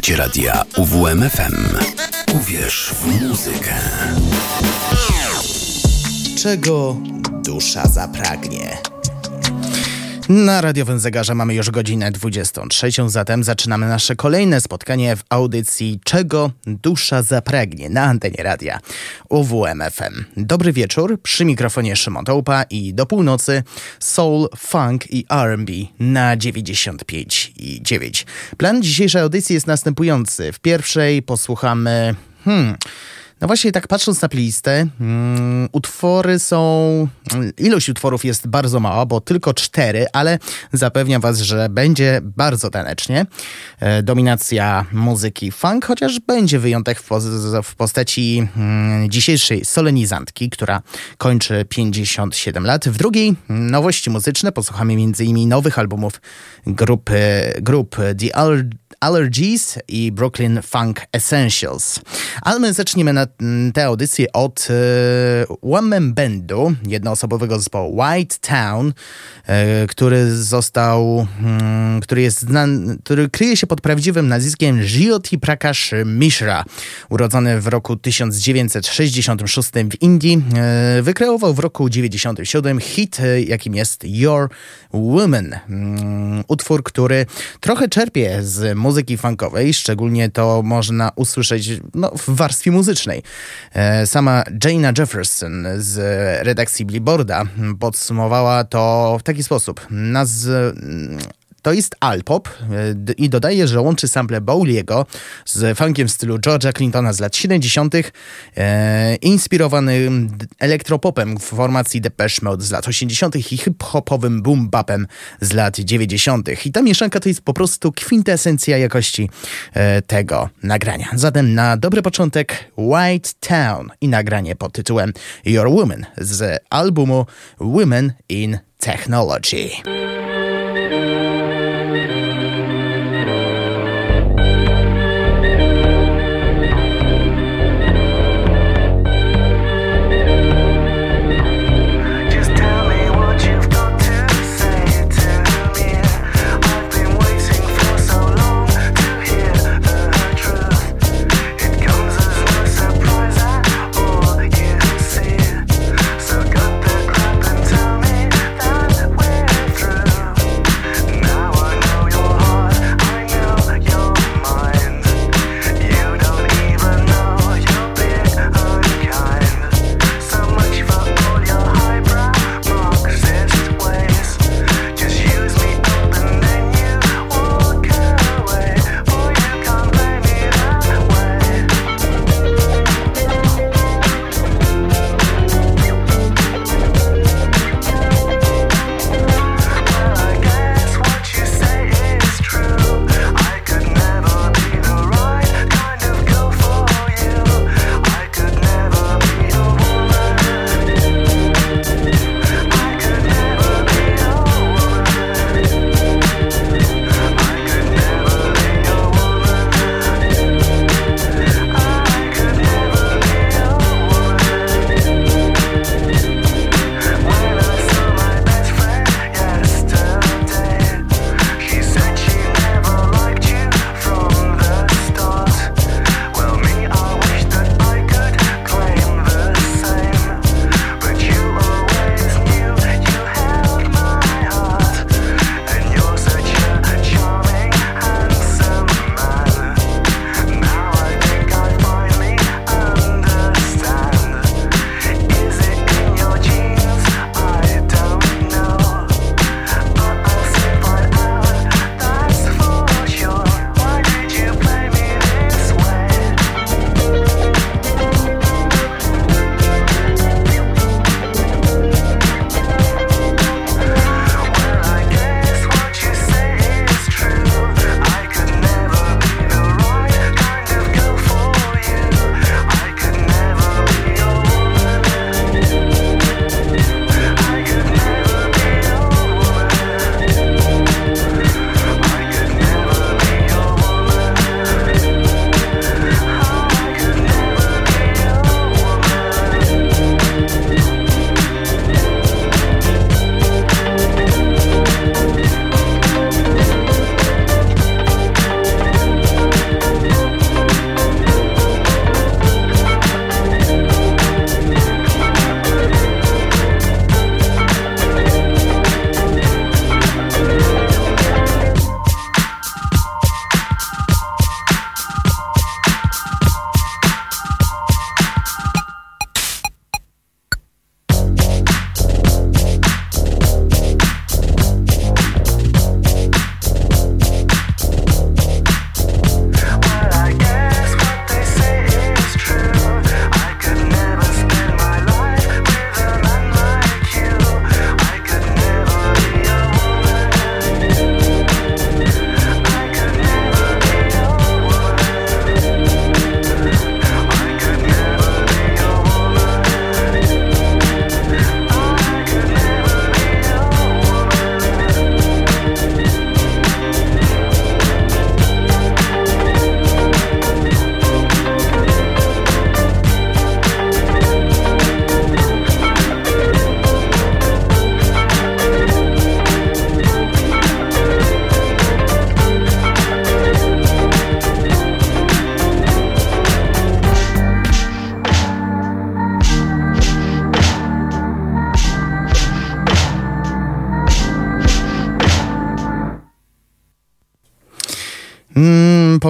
Słuchacie radia UWMFM. Uwierz w muzykę. Czego dusza zapragnie? Na radiowym zegarze mamy już godzinę 23, zatem zaczynamy nasze kolejne spotkanie w audycji Czego dusza zapragnie na antenie radia UWMFM. Dobry wieczór, przy mikrofonie Szymon Tołpa i do północy soul, funk i R&B na 95 i 9. Plan dzisiejszej audycji jest następujący. W pierwszej posłuchamy... Hmm, no właśnie, tak patrząc na playlistę, um, utwory są. Ilość utworów jest bardzo mała, bo tylko cztery, ale zapewniam Was, że będzie bardzo tanecznie. E, dominacja muzyki funk, chociaż będzie wyjątek w, postaci um, dzisiejszej solenizantki, która kończy 57 lat. W drugiej nowości muzyczne posłuchamy m.in. nowych albumów grupy, grup The Allergies i Brooklyn Funk Essentials. Ale my zaczniemy na tę audycję od e, One Bandu, jednoosobowego zespołu White Town, e, który został, mm, który jest znany, który kryje się pod prawdziwym nazwiskiem Jyoti Prakash Mishra. Urodzony w roku 1966 w Indii, e, wykreował w roku 1997 hit, jakim jest Your Woman. Mm, utwór, który trochę czerpie z muzyki funkowej, szczególnie to można usłyszeć no, w warstwie muzycznej. E, sama Jaina Jefferson z redakcji Billboarda podsumowała to w taki sposób. Naz to jest alpop e, i dodaje, że łączy sample Bowliego z funkiem w stylu George'a Clintona z lat 70., e, inspirowany elektropopem w formacji Depeche Mode z lat 80. i hip-hopowym boom-bapem z lat 90. I ta mieszanka to jest po prostu kwintesencja jakości e, tego nagrania. Zatem na dobry początek White Town i nagranie pod tytułem Your Woman z albumu Women in Technology.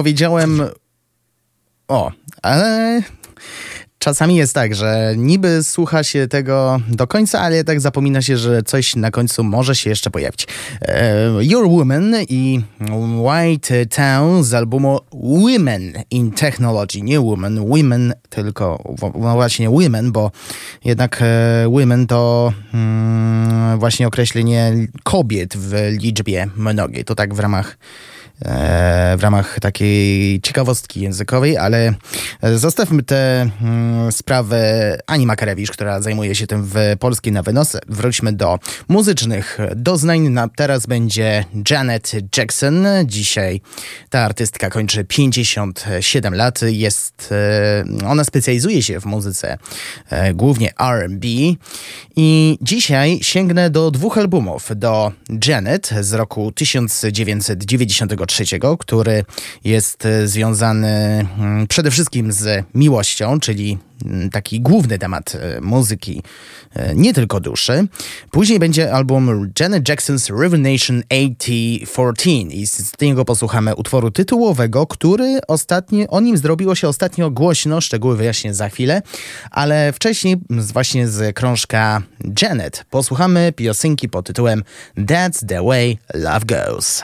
Powiedziałem. O, ale czasami jest tak, że niby słucha się tego do końca, ale tak zapomina się, że coś na końcu może się jeszcze pojawić. E, Your Woman i White Town z albumu Women in Technology. Nie Woman, Women, tylko no właśnie Women, bo jednak e, Women to mm, właśnie określenie kobiet w liczbie mnogiej. To tak w ramach w ramach takiej ciekawostki językowej, ale zostawmy tę mm, sprawę Ani Makarewicz, która zajmuje się tym w Polskiej na wynos. Wróćmy do muzycznych doznań. Na, teraz będzie Janet Jackson. Dzisiaj ta artystka kończy 57 lat. Jest, e, ona specjalizuje się w muzyce e, głównie R&B i dzisiaj sięgnę do dwóch albumów. Do Janet z roku 1994 który jest e, związany mm, przede wszystkim z miłością, czyli mm, taki główny temat e, muzyki, e, nie tylko duszy. Później będzie album Janet Jackson's Revelation 8014 i z niego posłuchamy utworu tytułowego, który ostatnio, o nim zrobiło się ostatnio głośno, szczegóły wyjaśnię za chwilę, ale wcześniej właśnie z krążka Janet posłuchamy piosenki pod tytułem That's the Way Love Goes.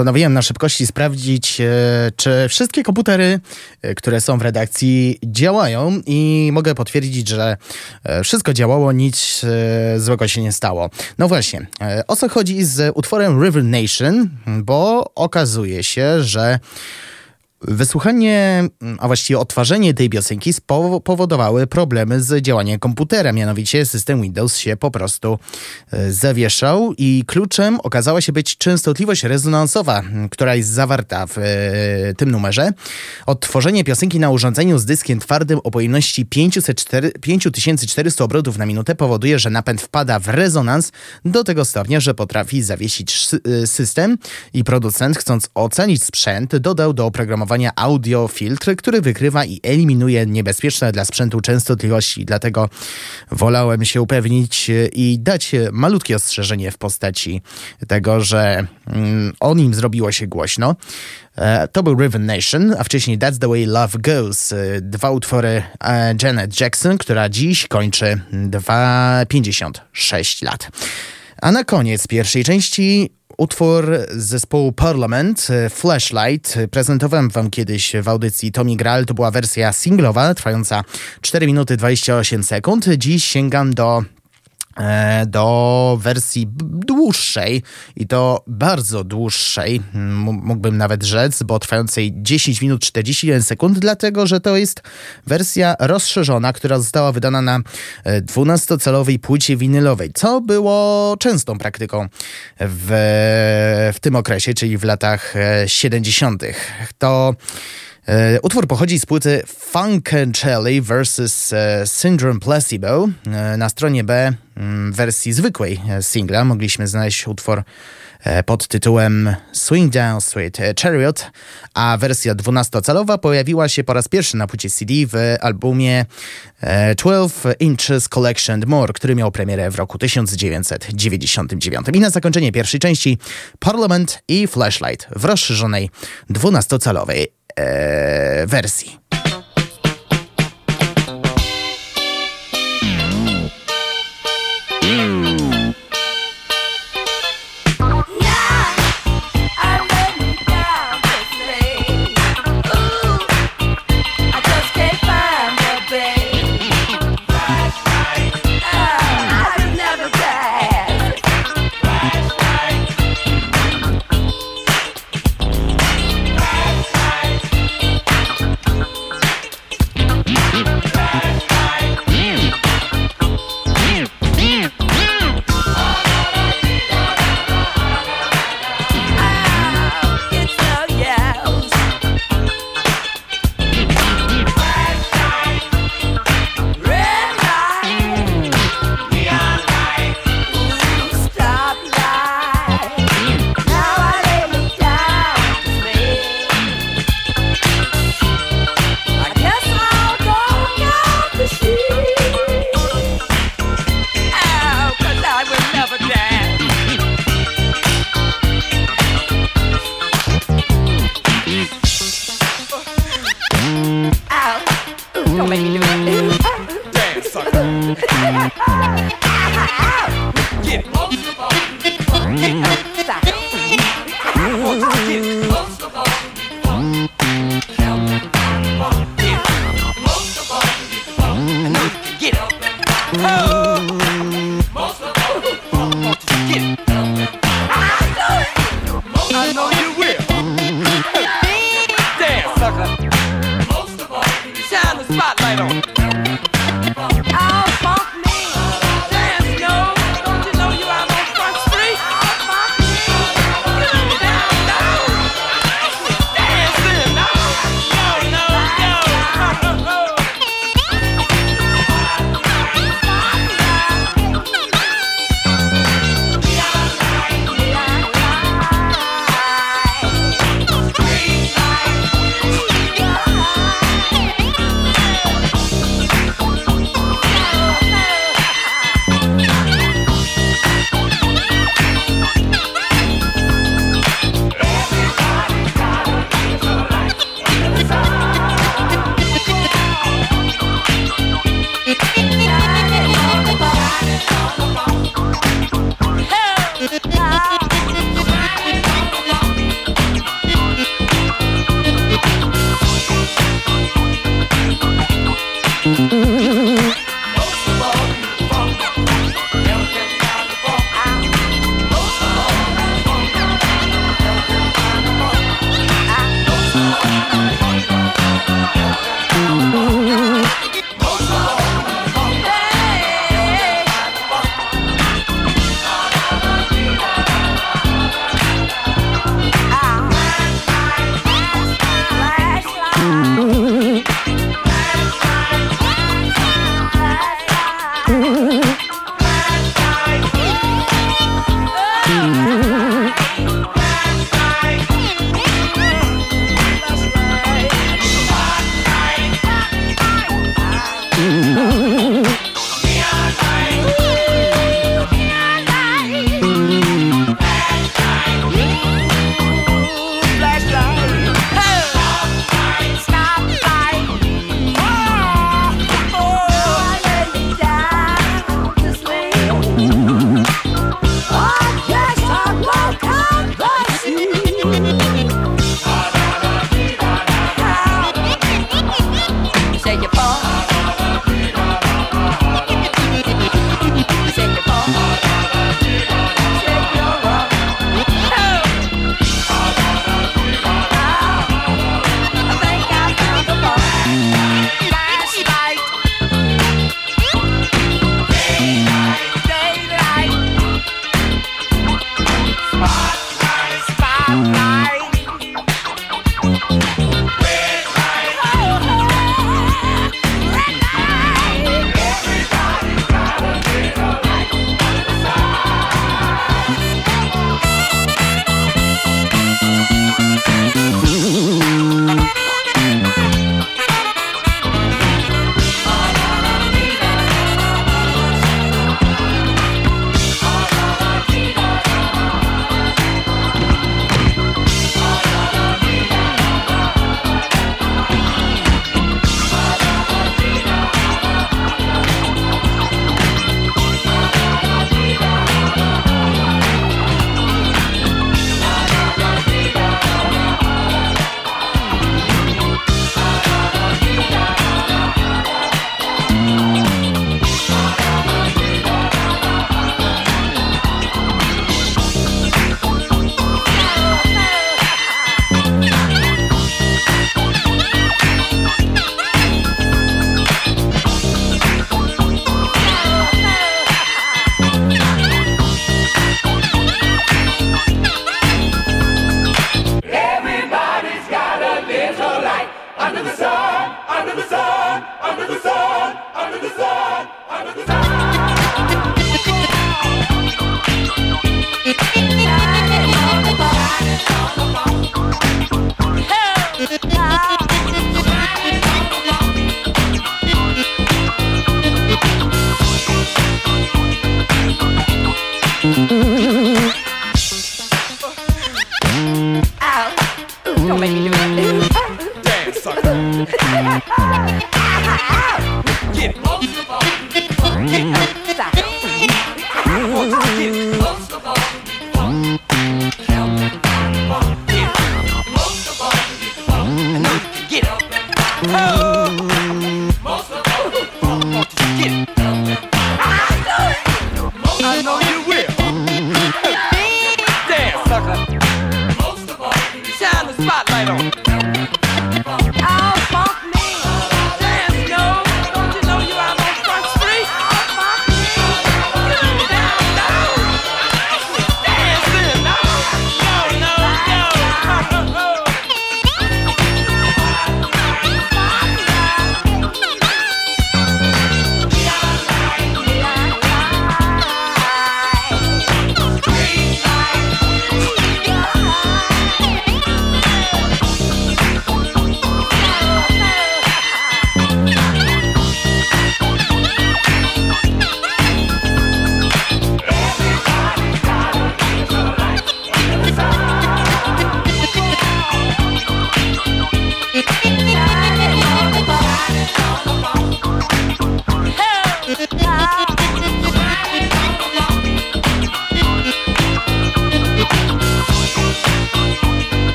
postanowiłem na szybkości sprawdzić, e, czy wszystkie komputery, e, które są w redakcji, działają i mogę potwierdzić, że e, wszystko działało, nic złego się nie stało. No właśnie, o co chodzi z utworem River Nation, bo okazuje się, że Wysłuchanie, a właściwie odtwarzanie tej piosenki spowodowały problemy z działaniem komputera. Mianowicie system Windows się po prostu e, zawieszał i kluczem okazała się być częstotliwość rezonansowa, która jest zawarta w e, tym numerze. Odtworzenie piosenki na urządzeniu z dyskiem twardym o pojemności 5400 obrotów na minutę powoduje, że napęd wpada w rezonans do tego stopnia, że potrafi zawiesić e, system i producent, chcąc ocenić sprzęt, dodał do oprogramowania audio audiofiltr, który wykrywa i eliminuje niebezpieczne dla sprzętu częstotliwości. Dlatego wolałem się upewnić i dać malutkie ostrzeżenie w postaci tego, że mm, o nim zrobiło się głośno. E, to był Riven Nation, a wcześniej That's the Way Love Goes. E, dwa utwory e, Janet Jackson, która dziś kończy 56 lat. A na koniec pierwszej części Utwór zespołu Parliament, e, Flashlight, prezentowałem wam kiedyś w audycji Tommy Graal. To była wersja singlowa, trwająca 4 minuty 28 sekund. Dziś sięgam do do wersji dłuższej i to bardzo dłuższej, mógłbym nawet rzec, bo trwającej 10 minut 41 sekund, dlatego że to jest wersja rozszerzona, która została wydana na 12-calowej płycie winylowej, co było częstą praktyką w, w tym okresie, czyli w latach 70. E, to E, utwór pochodzi z płyty Funkencelli vs. E, Syndrome Placebo. E, na stronie B mm, wersji zwykłej singla mogliśmy znaleźć utwór pod tytułem Swing Down Sweet Chariot, a wersja 12-calowa pojawiła się po raz pierwszy na płycie CD w albumie 12 Inches Collection More, który miał premierę w roku 1999. I na zakończenie pierwszej części Parliament i Flashlight w rozszerzonej 12-calowej e, wersji. Mm. Mm.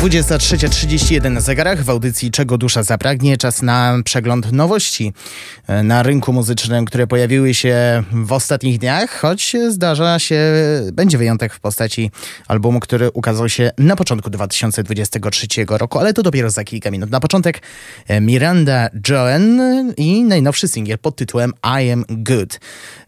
23.31 na zegarach w audycji Czego dusza zapragnie. Czas na przegląd nowości e, na rynku muzycznym, które pojawiły się w ostatnich dniach, choć zdarza się, będzie wyjątek w postaci albumu, który ukazał się na początku 2023 roku, ale to dopiero za kilka minut. Na początek e, Miranda Joan i najnowszy singiel pod tytułem I Am Good.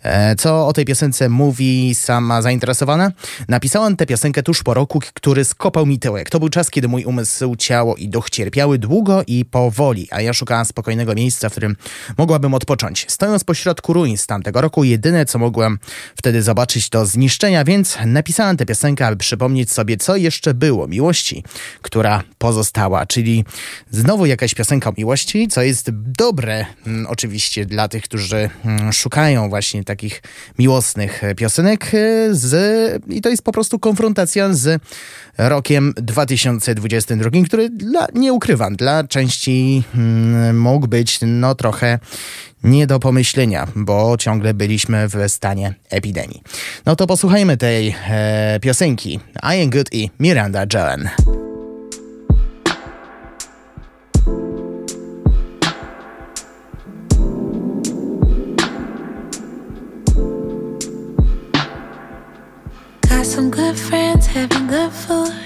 E, co o tej piosence mówi sama zainteresowana? Napisałam tę piosenkę tuż po roku, który skopał mi tyłek. To był czas, kiedy mój umysł, ciało i duch cierpiały długo i powoli, a ja szukałam spokojnego miejsca, w którym mogłabym odpocząć. Stojąc pośrodku ruin z tamtego roku, jedyne co mogłam wtedy zobaczyć to zniszczenia, więc napisałam tę piosenkę, aby przypomnieć sobie, co jeszcze było miłości, która pozostała, czyli znowu jakaś piosenka o miłości, co jest dobre mm, oczywiście dla tych, którzy mm, szukają właśnie takich miłosnych piosenek z, i to jest po prostu konfrontacja z rokiem 2022, który dla, nie ukrywam, dla części hmm, mógł być no trochę nie do pomyślenia, bo ciągle byliśmy w stanie epidemii. No to posłuchajmy tej e, piosenki I Am Good i Miranda Joan. Some good friends having good food.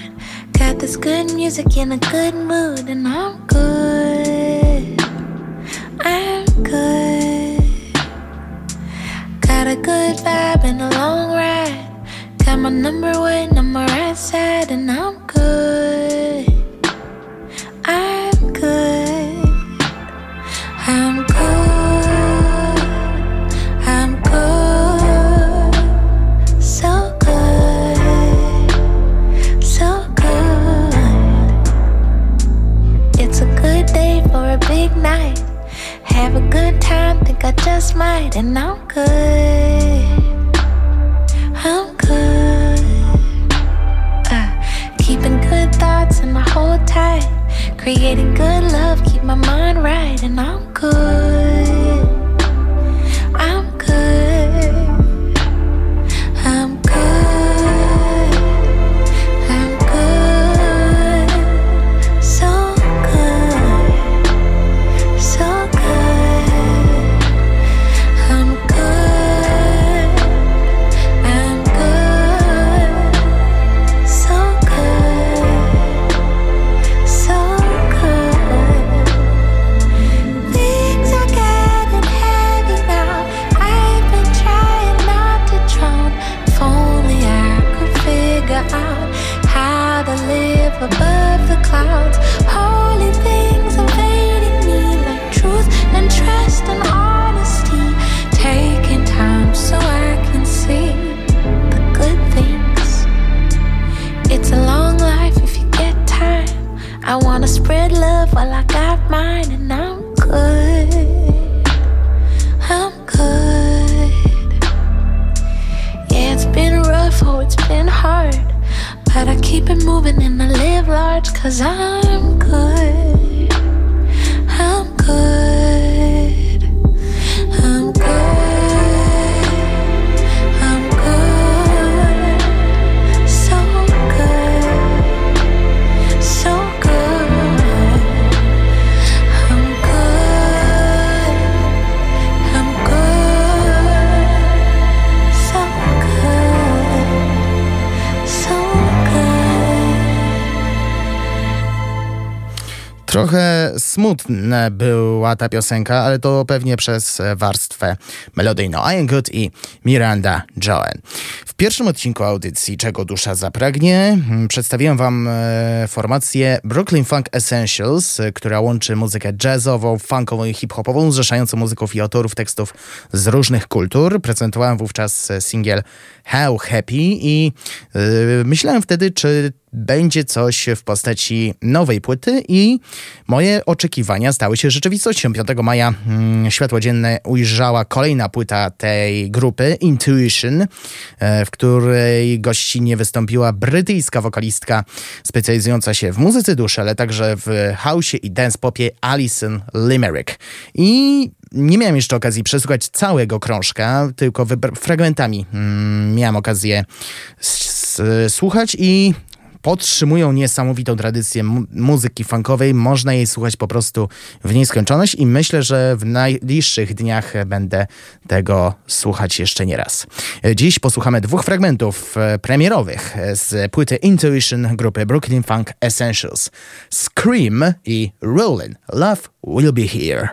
Got this good music in a good mood, and I'm good. I'm good. Got a good vibe and a long ride. Got my number one on my right side, and I'm good. I'm think I just might, and I'm good. I'm good. Uh, keeping good thoughts and I hold tight. Creating good love, keep my mind right, and I'm good. Smutna była ta piosenka, ale to pewnie przez warstwę melodyjną. I am Good i Miranda Joan. W pierwszym odcinku audycji Czego dusza zapragnie mm, przedstawiłem wam e, formację Brooklyn Funk Essentials, e, która łączy muzykę jazzową, funkową i hip-hopową, zrzeszającą muzyków i autorów tekstów z różnych kultur. Prezentowałem wówczas e, singiel How Happy i e, myślałem wtedy, czy będzie coś w postaci nowej płyty i moje oczekiwania stały się rzeczywistością. 5 maja mm, światło dzienne ujrzała kolejna płyta tej grupy, Intuition, e, w której gościnnie wystąpiła brytyjska wokalistka specjalizująca się w muzyce duszy, ale także w house'ie i dance popie Alison Limerick. I nie miałem jeszcze okazji przesłuchać całego krążka, tylko fragmentami mm, miałem okazję słuchać i podtrzymują niesamowitą tradycję mu muzyki funkowej. Można jej słuchać po prostu w nieskończoność i myślę, że w najbliższych dniach będę tego słuchać jeszcze nie raz. Dziś posłuchamy dwóch fragmentów e, premierowych z płyty Intuition grupy Brooklyn Funk Essentials. Scream i Rollin' Love Will Be Here.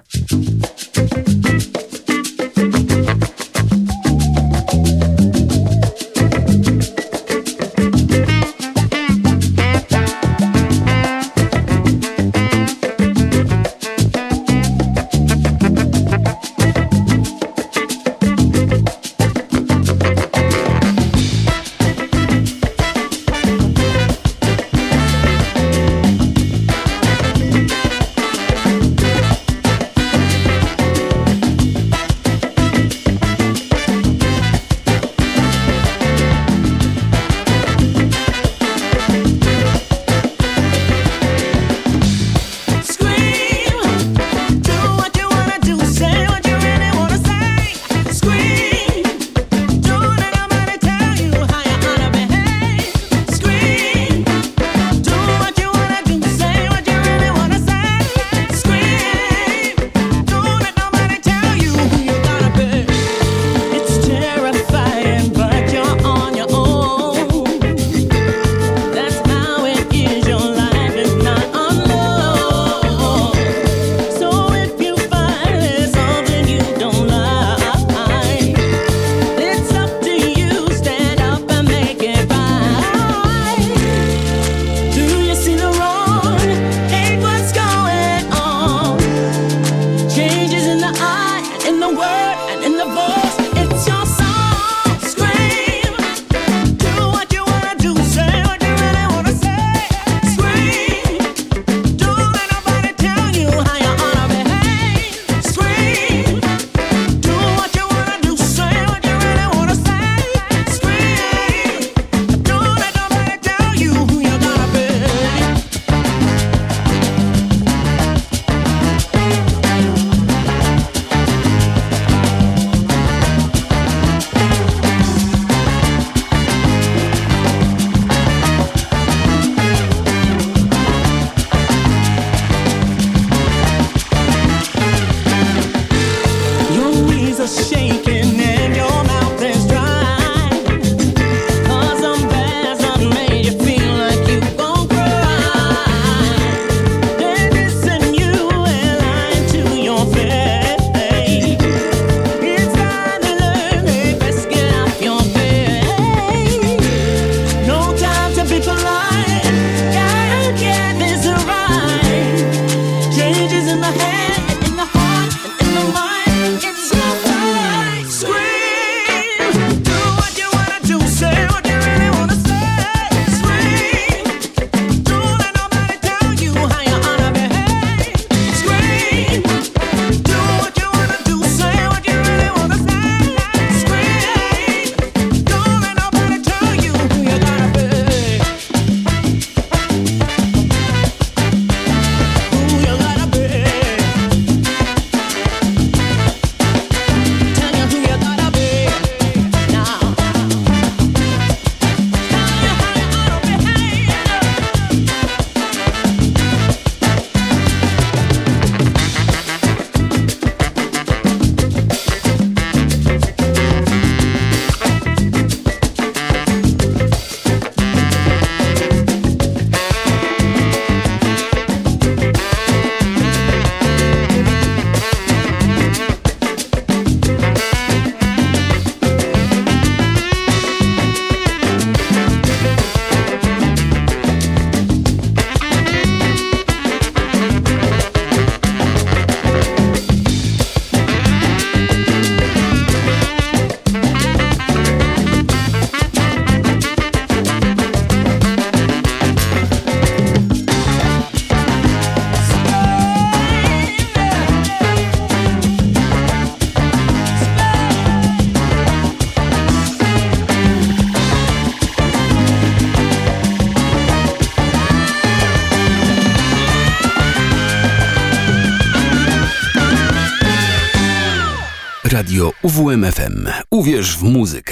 Uwierz w muzykę.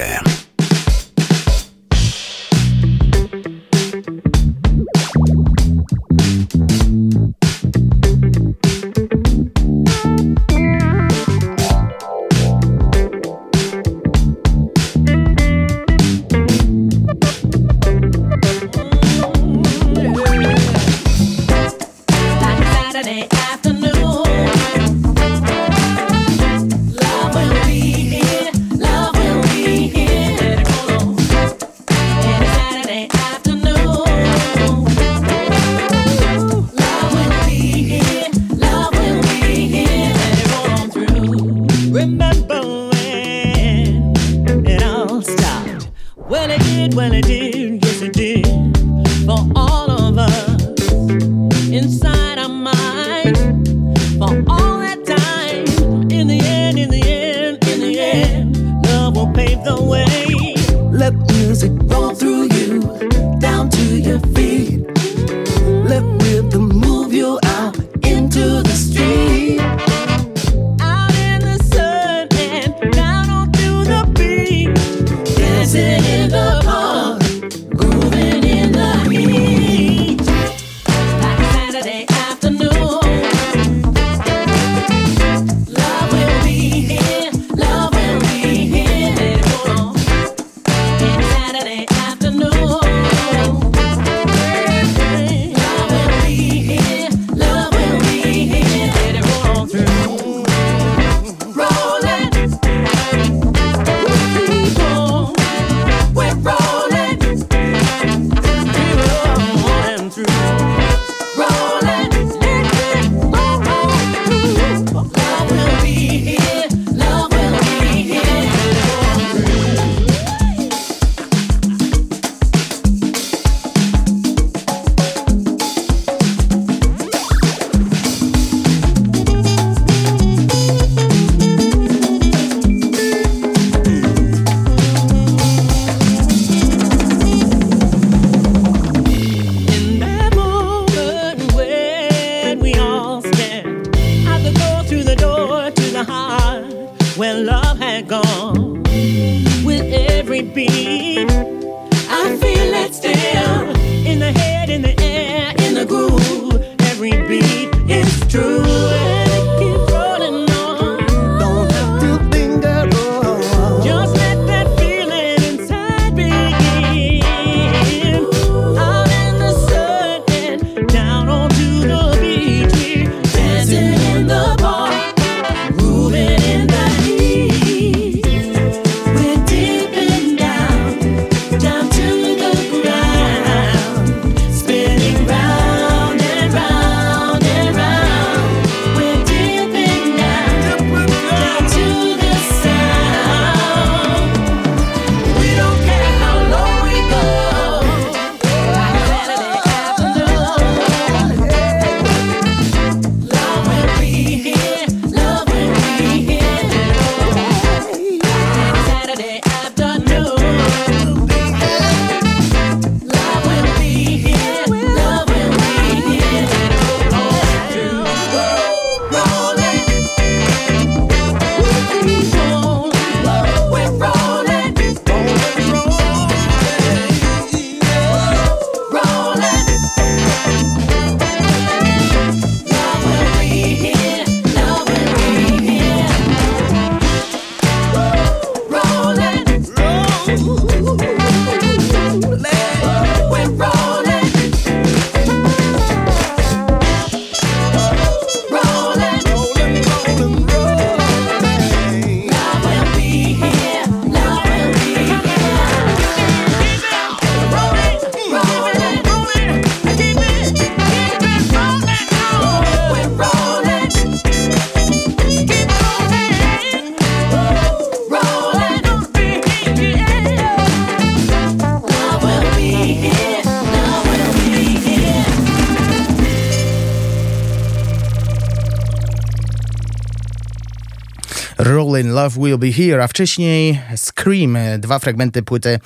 Love Will Be Here, a wcześniej Scream, dwa fragmenty płyty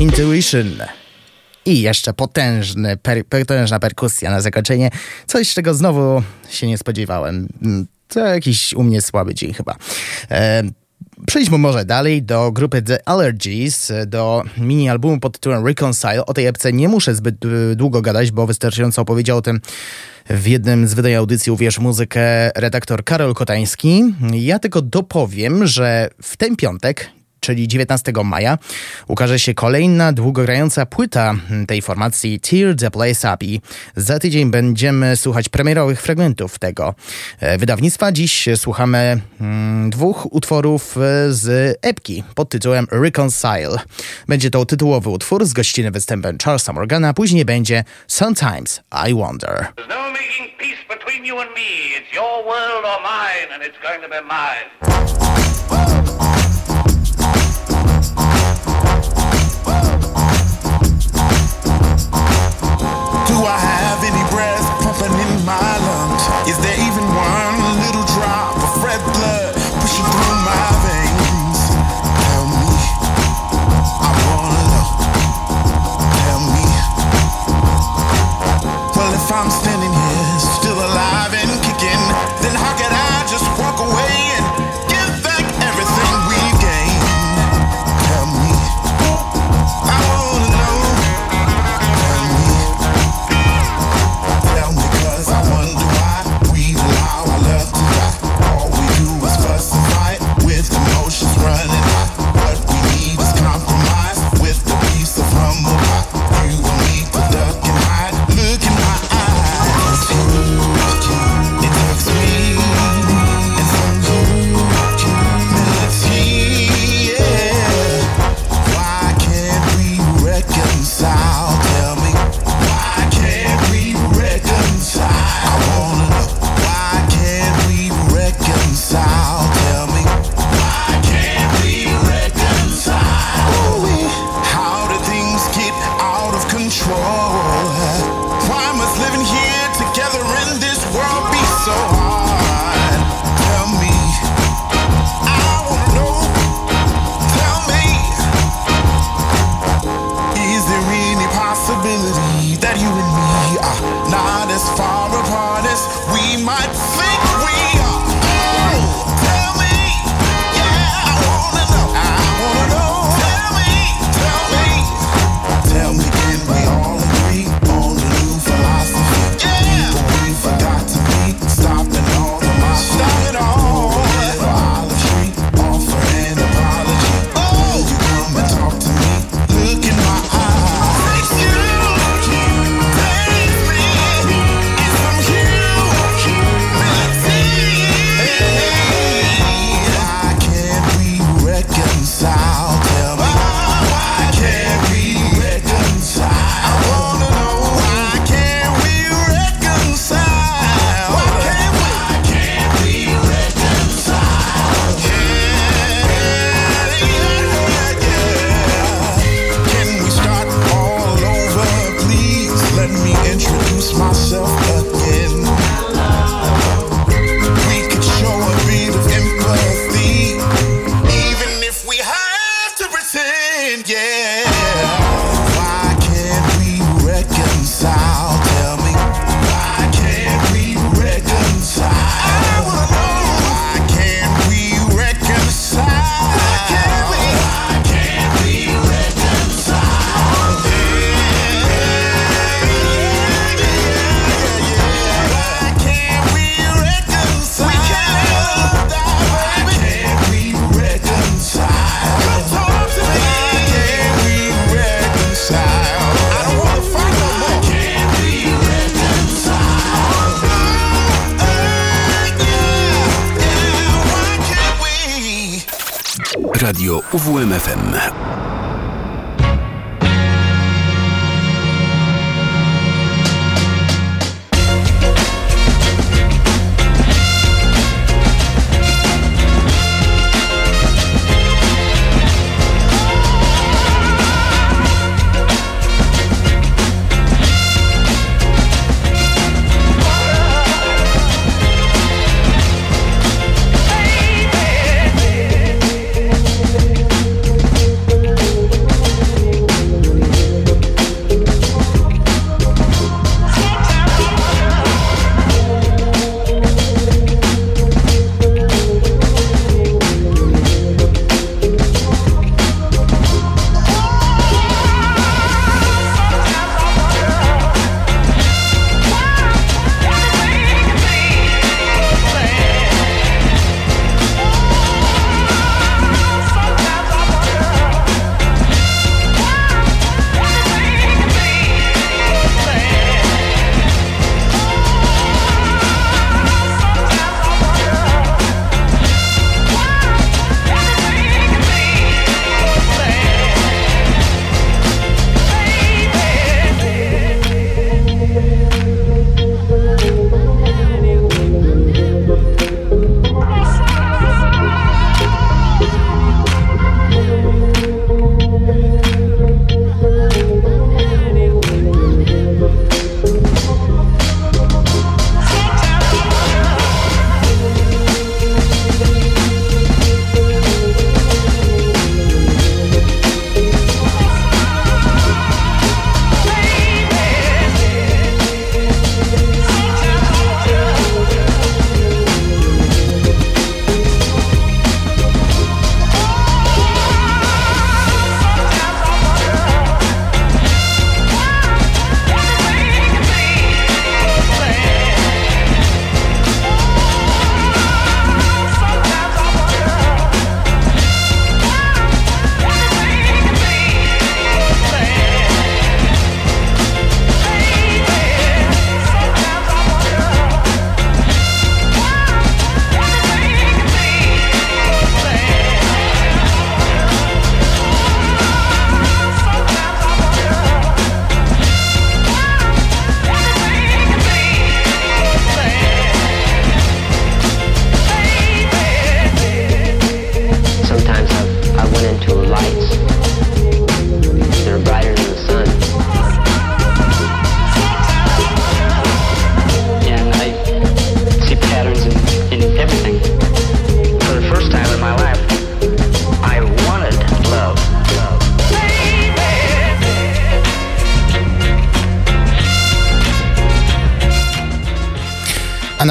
Intuition. I jeszcze potężny, per, potężna perkusja na zakończenie. Coś, czego znowu się nie spodziewałem. To jakiś u mnie słaby dzień chyba. E, Przejdźmy może dalej do grupy The Allergies, do mini-albumu pod tytułem Reconcile. O tej epce nie muszę zbyt y, długo gadać, bo wystarczająco opowiedział o tym w jednym z wydań audycji Uwierz Muzykę redaktor Karol Kotański. Ja tylko dopowiem, że w ten piątek czyli 19 maja, ukaże się kolejna długogrająca płyta tej formacji Tear the Place Up i za tydzień będziemy słuchać premierowych fragmentów tego e, wydawnictwa. Dziś słuchamy mm, dwóch utworów e, z epki pod tytułem Reconcile. Będzie to tytułowy utwór z gościny występem Charlesa Morgana, później będzie Sometimes I Wonder. No you and me. It's your world or mine, and it's going to be mine.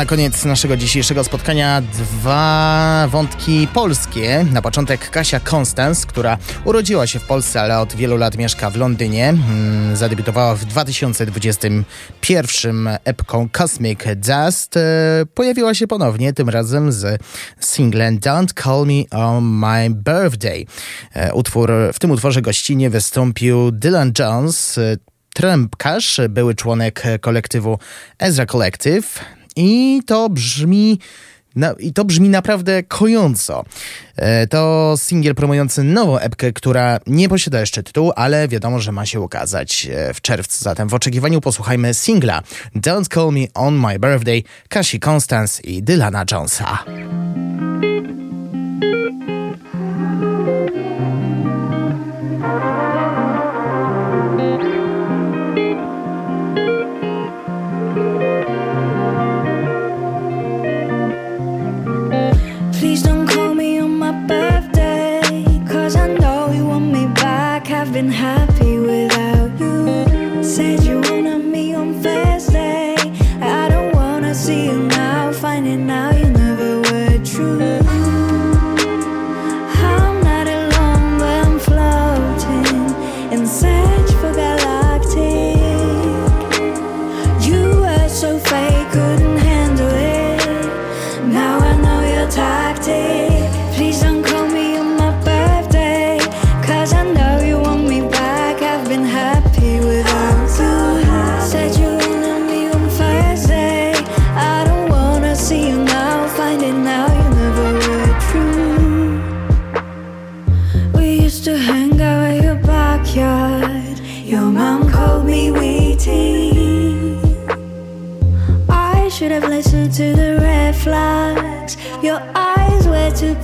Koniec naszego dzisiejszego spotkania dwa wątki polskie. Na początek Kasia Constance, która urodziła się w Polsce, ale od wielu lat mieszka w Londynie. Hmm, zadebiutowała w 2021 epką Cosmic Dust. E, pojawiła się ponownie, tym razem z singlem Don't Call Me On My Birthday. E, utwór, w tym utworze gościnie wystąpił Dylan Jones, e, trębkarz, były członek kolektywu Ezra Collective. I to brzmi. No, I to brzmi naprawdę kojąco. E, to singiel promujący nową epkę, która nie posiada jeszcze tytułu, ale wiadomo, że ma się ukazać e, w czerwcu. Zatem w oczekiwaniu posłuchajmy singla Don't Call Me On My Birthday Kasi Constance i Dylana Jonesa. Been happy without you. Said you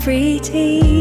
pretty.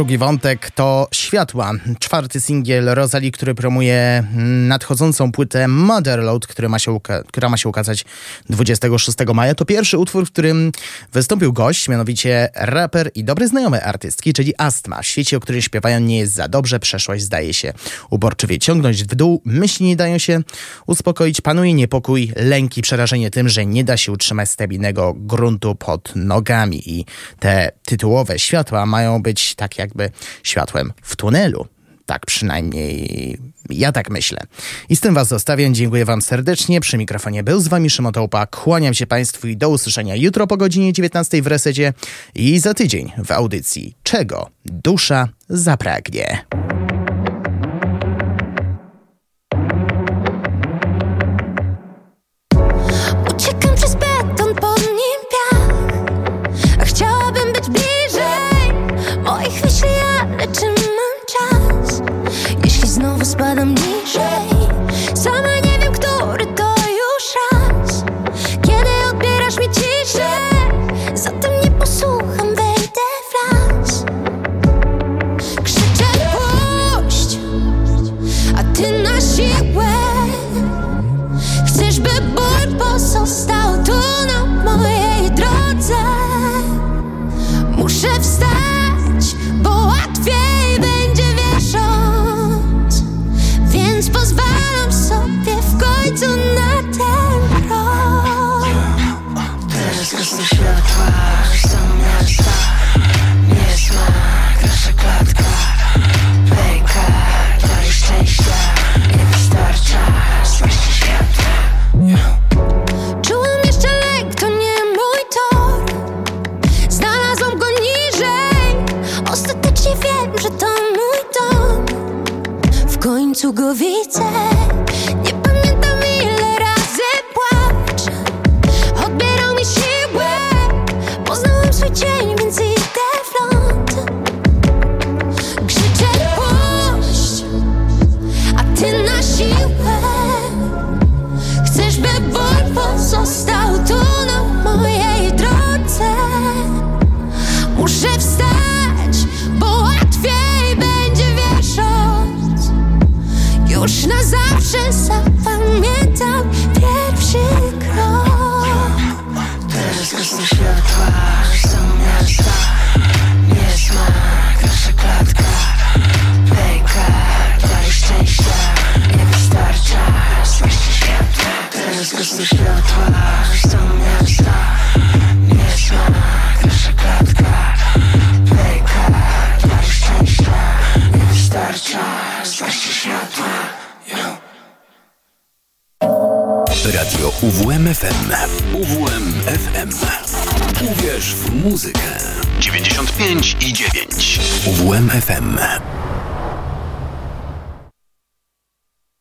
Drugi wątek to Światła. Czwarty singiel Rosalie, który promuje nadchodzącą płytę Motherload, który ma się która ma się ukazać 26 maja. To pierwszy utwór, w którym wystąpił gość, mianowicie raper i dobry znajomy artystki, czyli Astma. W świecie, o którym śpiewają nie jest za dobrze, przeszłość zdaje się uborczywie ciągnąć w dół, myśli nie dają się uspokoić, panuje niepokój, lęki, przerażenie tym, że nie da się utrzymać stabilnego gruntu pod nogami i te tytułowe światła mają być tak jakby światłem w tunelu. Tak przynajmniej ja tak myślę. I z tym was zostawiam. Dziękuję wam serdecznie. Przy mikrofonie był z wami Szymon Tołpa. Kłaniam się państwu i do usłyszenia jutro po godzinie 19 w Resecie i za tydzień w audycji Czego dusza zapragnie.